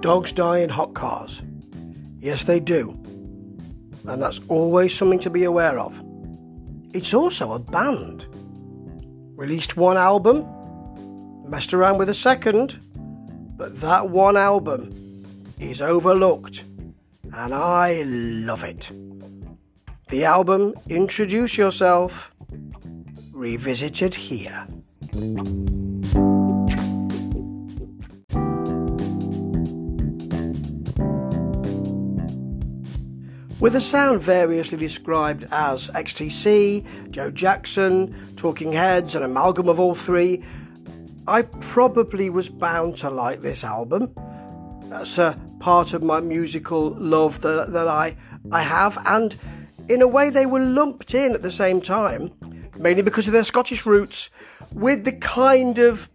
Dogs die in hot cars. Yes, they do. And that's always something to be aware of. It's also a band. Released one album, messed around with a second, but that one album is overlooked, and I love it. The album Introduce Yourself, revisited here. With a sound variously described as XTC, Joe Jackson, Talking Heads, an amalgam of all three, I probably was bound to like this album. That's a part of my musical love that, that I, I have, and in a way, they were lumped in at the same time, mainly because of their Scottish roots, with the kind of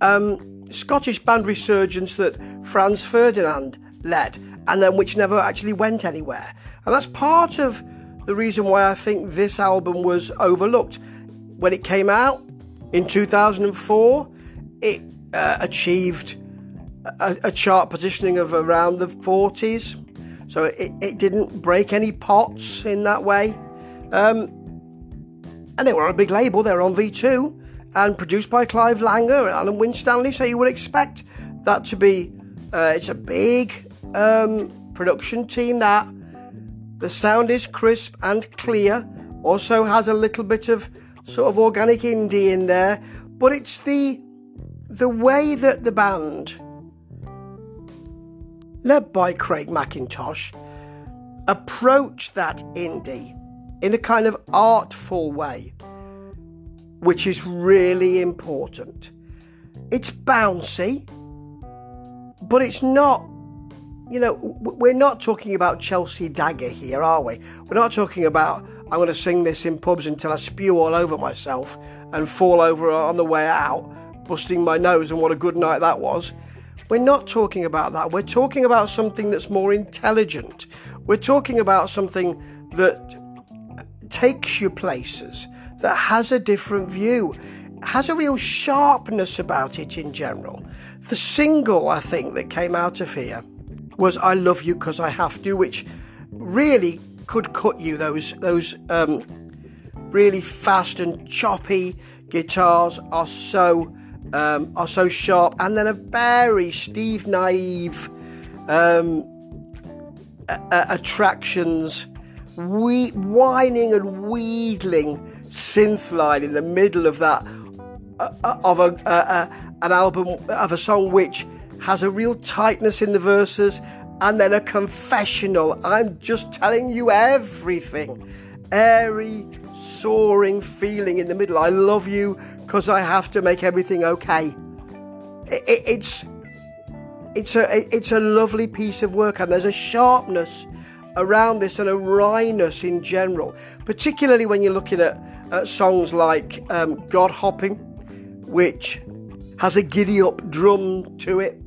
um, Scottish band resurgence that Franz Ferdinand led and then which never actually went anywhere. And that's part of the reason why I think this album was overlooked. When it came out in 2004, it uh, achieved a, a, chart positioning of around the 40s. So it, it didn't break any pots in that way. Um, and they were on a big label, they were on V2 and produced by Clive Langer and Alan Winstanley. So you would expect that to be, uh, it's a big um, production team that the sound is crisp and clear. Also has a little bit of sort of organic indie in there, but it's the the way that the band, led by Craig McIntosh, approach that indie in a kind of artful way, which is really important. It's bouncy, but it's not you know, we're not talking about Chelsea Dagger here, are we? We're not talking about I'm going to sing this in pubs until I spew all over myself and fall over on the way out, busting my nose, and what a good night that was. We're not talking about that. We're talking about something that's more intelligent. We're talking about something that takes you places, that has a different view, has a real sharpness about it in general. The single, I think, that came out of here was I Love You Because I Have to, which really could cut you. Those, those um, really fast and choppy guitars are so, um, are so sharp. And then a very Steve Nieve um, attractions, we- whining and wheedling synth line in the middle of that uh, uh of a, uh, uh, an album of a song which has a real tightness in the verses and then a confessional. I'm just telling you everything. Airy, soaring feeling in the middle. I love you because I have to make everything okay. It, it, it's it's a it's a lovely piece of work, and there's a sharpness around this and a wryness in general, particularly when you're looking at, at songs like um, God Hopping, which has a giddy up drum to it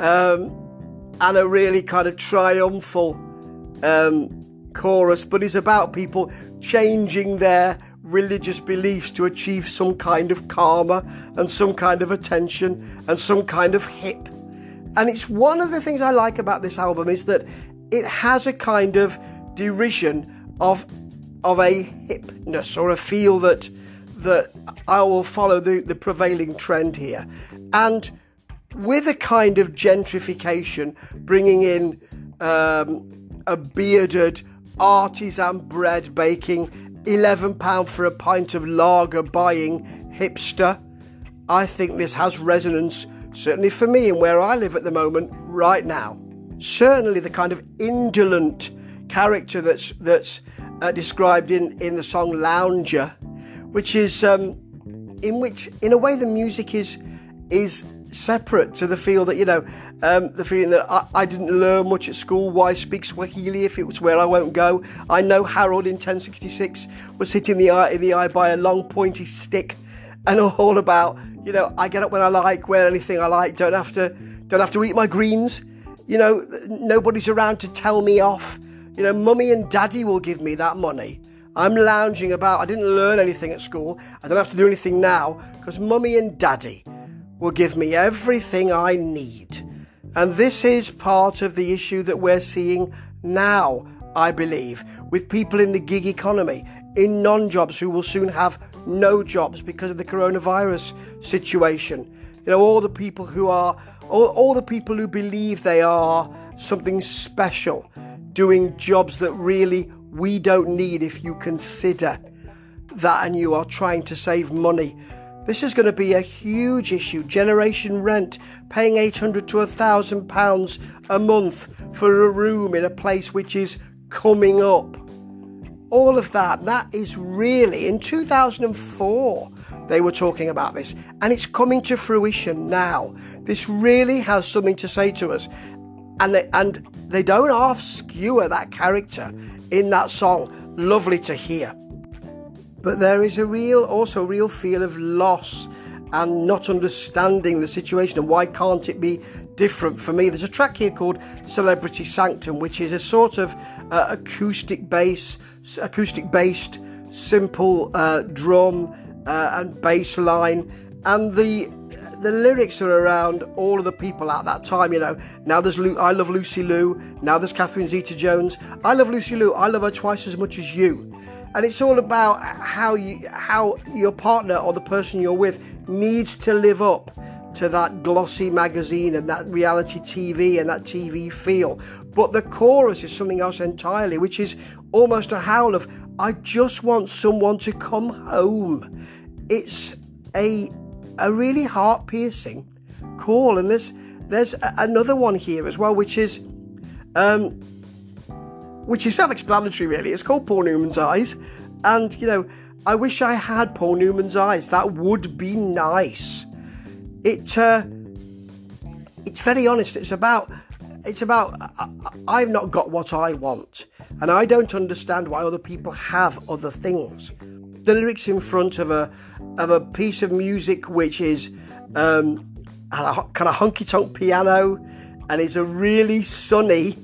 um, and a really kind of triumphal um, chorus, but it's about people changing their religious beliefs to achieve some kind of karma and some kind of attention and some kind of hip. And it's one of the things I like about this album is that it has a kind of derision of of a hipness or a feel that that I will follow the, the prevailing trend here. And with a kind of gentrification, bringing in um, a bearded artisan bread baking, £11 for a pint of lager buying hipster. I think this has resonance, certainly for me and where I live at the moment, right now. Certainly, the kind of indolent character that's that's uh, described in, in the song Lounger, which is um, in which, in a way, the music is is separate to the feel that you know um, the feeling that I, I, didn't learn much at school why speak Swahili if it was where I won't go? I know Harold in 1066 was hit in the eye in the eye by a long pointy stick and all about you know I get up when I like wear anything I like don't have to don't have to eat my greens. You know nobody's around to tell me off. You know mummy and daddy will give me that money. I'm lounging about. I didn't learn anything at school. I don't have to do anything now because mummy and daddy will give me everything I need. And this is part of the issue that we're seeing now, I believe, with people in the gig economy, in non jobs who will soon have no jobs because of the coronavirus situation. You know, all the people who are, all, all the people who believe they are something special, doing jobs that really we don't need if you consider that and you are trying to save money. This is going to be a huge issue. Generation rent, paying 800 to 1,000 pounds a month for a room in a place which is coming up. All of that, that is really in 2004 they were talking about this, and it's coming to fruition now. This really has something to say to us, and they, and they don't half skewer that character in that song. Lovely to hear. But there is a real, also real feel of loss and not understanding the situation and why can't it be different for me. There's a track here called Celebrity Sanctum, which is a sort of uh, acoustic bass, acoustic based, simple uh, drum uh, and bass line, and the the lyrics are around all of the people at that time. You know, now there's Lu- I love Lucy Liu. Now there's Catherine Zeta-Jones. I love Lucy Liu. I love her twice as much as you. And it's all about how you how your partner or the person you're with needs to live up to that glossy magazine and that reality TV and that TV feel. But the chorus is something else entirely, which is almost a howl of, I just want someone to come home. It's a, a really heart piercing call. And there's, there's another one here as well, which is, um, which is self explanatory, really. It's called Paul Newman's Eyes. And, you know, I wish I had Paul Newman's eyes. That would be nice. It uh, it's very honest. It's about it's about I, have not got what I want, and I don't understand why other people have other things. The lyrics in front of a of a piece of music which is um, a kind of honky tonk piano, and it's a really sunny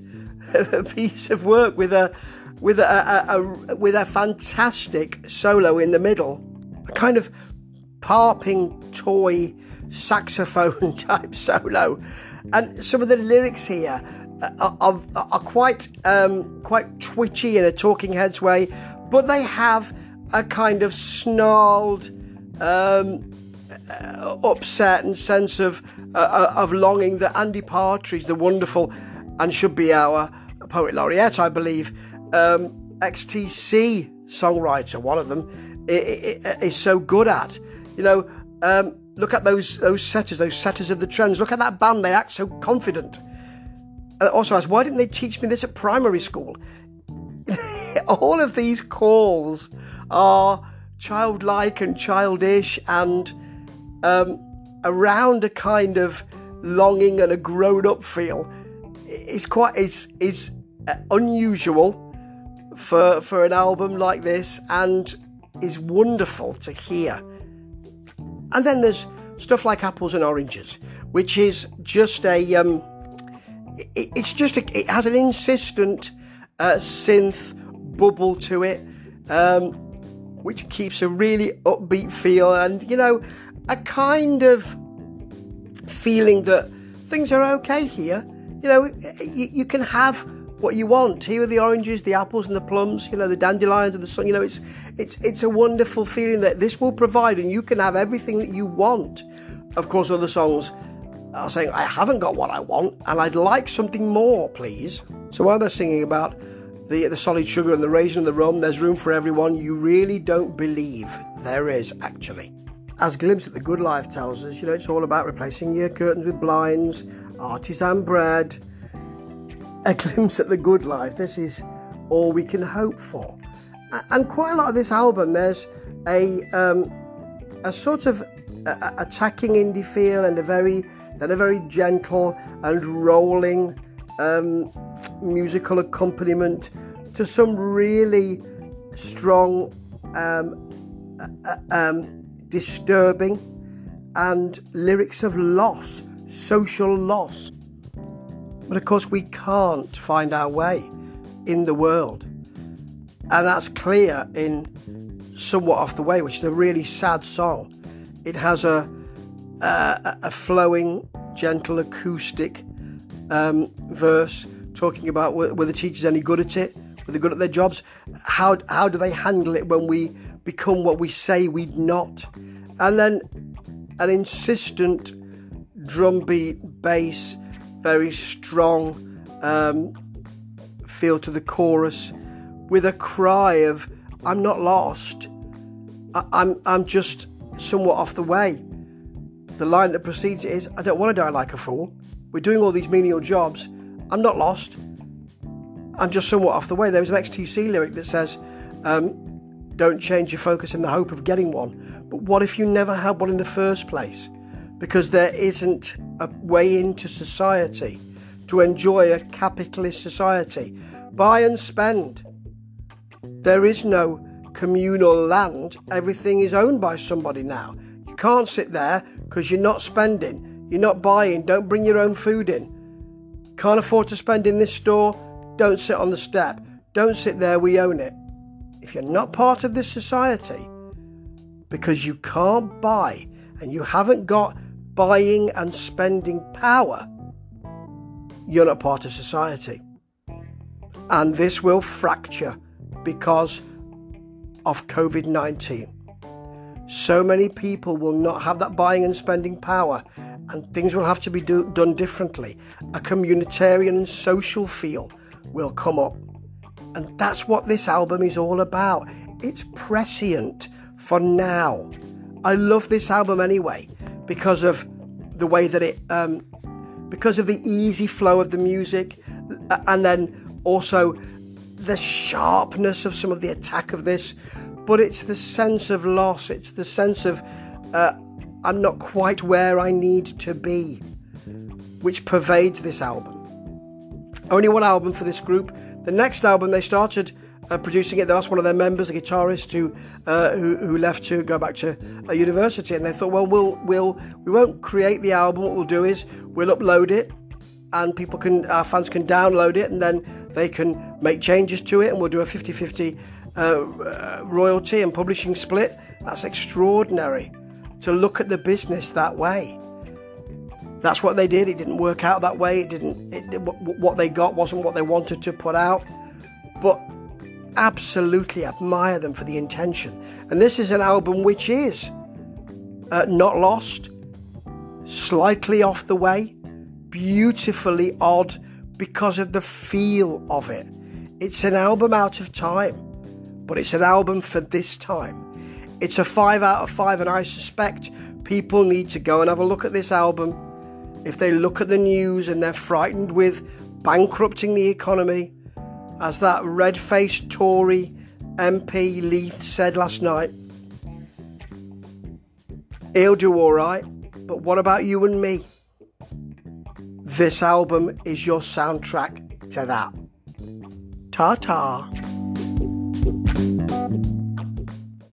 piece of work with a with a, a, a, with a fantastic solo in the middle, a kind of parping toy saxophone type solo, and some of the lyrics here are, are, are quite um, quite twitchy in a Talking Heads way, but they have a kind of snarled, um, uh, upset and sense of uh, uh, of longing that Andy Partridge, the wonderful and should be our poet laureate, I believe, um, XTC songwriter, one of them, is so good at. You know, um, look at those those setters, those setters of the trends. Look at that band; they act so confident. And also asked, why didn't they teach me this at primary school? All of these calls are childlike and childish and um, around a kind of longing and a grown-up feel. It's quite it's it's uh, unusual for for an album like this and is wonderful to hear. And then there's stuff like apples and oranges, which is just a um, it, it's just a, it has an insistent uh, synth bubble to it, um, which keeps a really upbeat feel and you know a kind of feeling that things are okay here. You know, you, you can have what you want. Here are the oranges, the apples, and the plums. You know, the dandelions and the sun. You know, it's it's it's a wonderful feeling that this will provide, and you can have everything that you want. Of course, other songs are saying, "I haven't got what I want, and I'd like something more, please." So while they're singing about the the solid sugar and the raisin and the rum, there's room for everyone. You really don't believe there is actually. As Glimpse at the Good Life tells us, you know, it's all about replacing your curtains with blinds, artisan bread a glimpse at the good life. This is all we can hope for. And quite a lot of this album, there's a um, a sort of attacking indie feel and a very then a very gentle and rolling um, musical accompaniment to some really strong, um, uh, um, disturbing, and lyrics of loss, social loss. But of course, we can't find our way in the world. And that's clear in Somewhat Off the Way, which is a really sad song. It has a, a, a flowing, gentle acoustic um, verse talking about the teachers any good at it? Were they good at their jobs? How, how do they handle it when we become what we say we'd not? And then an insistent drumbeat, bass, very strong um, feel to the chorus with a cry of, I'm not lost. I, I'm, I'm just somewhat off the way. The line that precedes it is, I don't want to die like a fool. We're doing all these menial jobs. I'm not lost. I'm just somewhat off the way. There was an XTC lyric that says, um, Don't change your focus in the hope of getting one. But what if you never had one in the first place? Because there isn't a way into society to enjoy a capitalist society. Buy and spend. There is no communal land. Everything is owned by somebody now. You can't sit there because you're not spending, you're not buying, don't bring your own food in. Can't afford to spend in this store? Don't sit on the step. Don't sit there, we own it. If you're not part of this society, because you can't buy and you haven't got buying and spending power, you're not part of society. And this will fracture because of COVID 19. So many people will not have that buying and spending power, and things will have to be do, done differently. A communitarian and social feel will come up. And that's what this album is all about. It's prescient for now. I love this album anyway because of the way that it, um, because of the easy flow of the music, and then also the sharpness of some of the attack of this, but it's the sense of loss, it's the sense of uh, I'm not quite where I need to be, which pervades this album. Only one album for this group. The next album, they started uh, producing it. They lost one of their members, a guitarist who, uh, who who left to go back to university, and they thought, well, we'll we'll we won't create the album. What we'll do is we'll upload it, and people can our fans can download it, and then they can make changes to it, and we'll do a 50-50 uh, uh, royalty and publishing split. That's extraordinary to look at the business that way. That's what they did. It didn't work out that way. It didn't. It, what they got wasn't what they wanted to put out. But absolutely admire them for the intention. And this is an album which is uh, not lost, slightly off the way, beautifully odd because of the feel of it. It's an album out of time, but it's an album for this time. It's a five out of five, and I suspect people need to go and have a look at this album if they look at the news and they're frightened with bankrupting the economy, as that red faced Tory MP Leith said last night, he'll do all right, but what about you and me? This album is your soundtrack to that. Ta ta.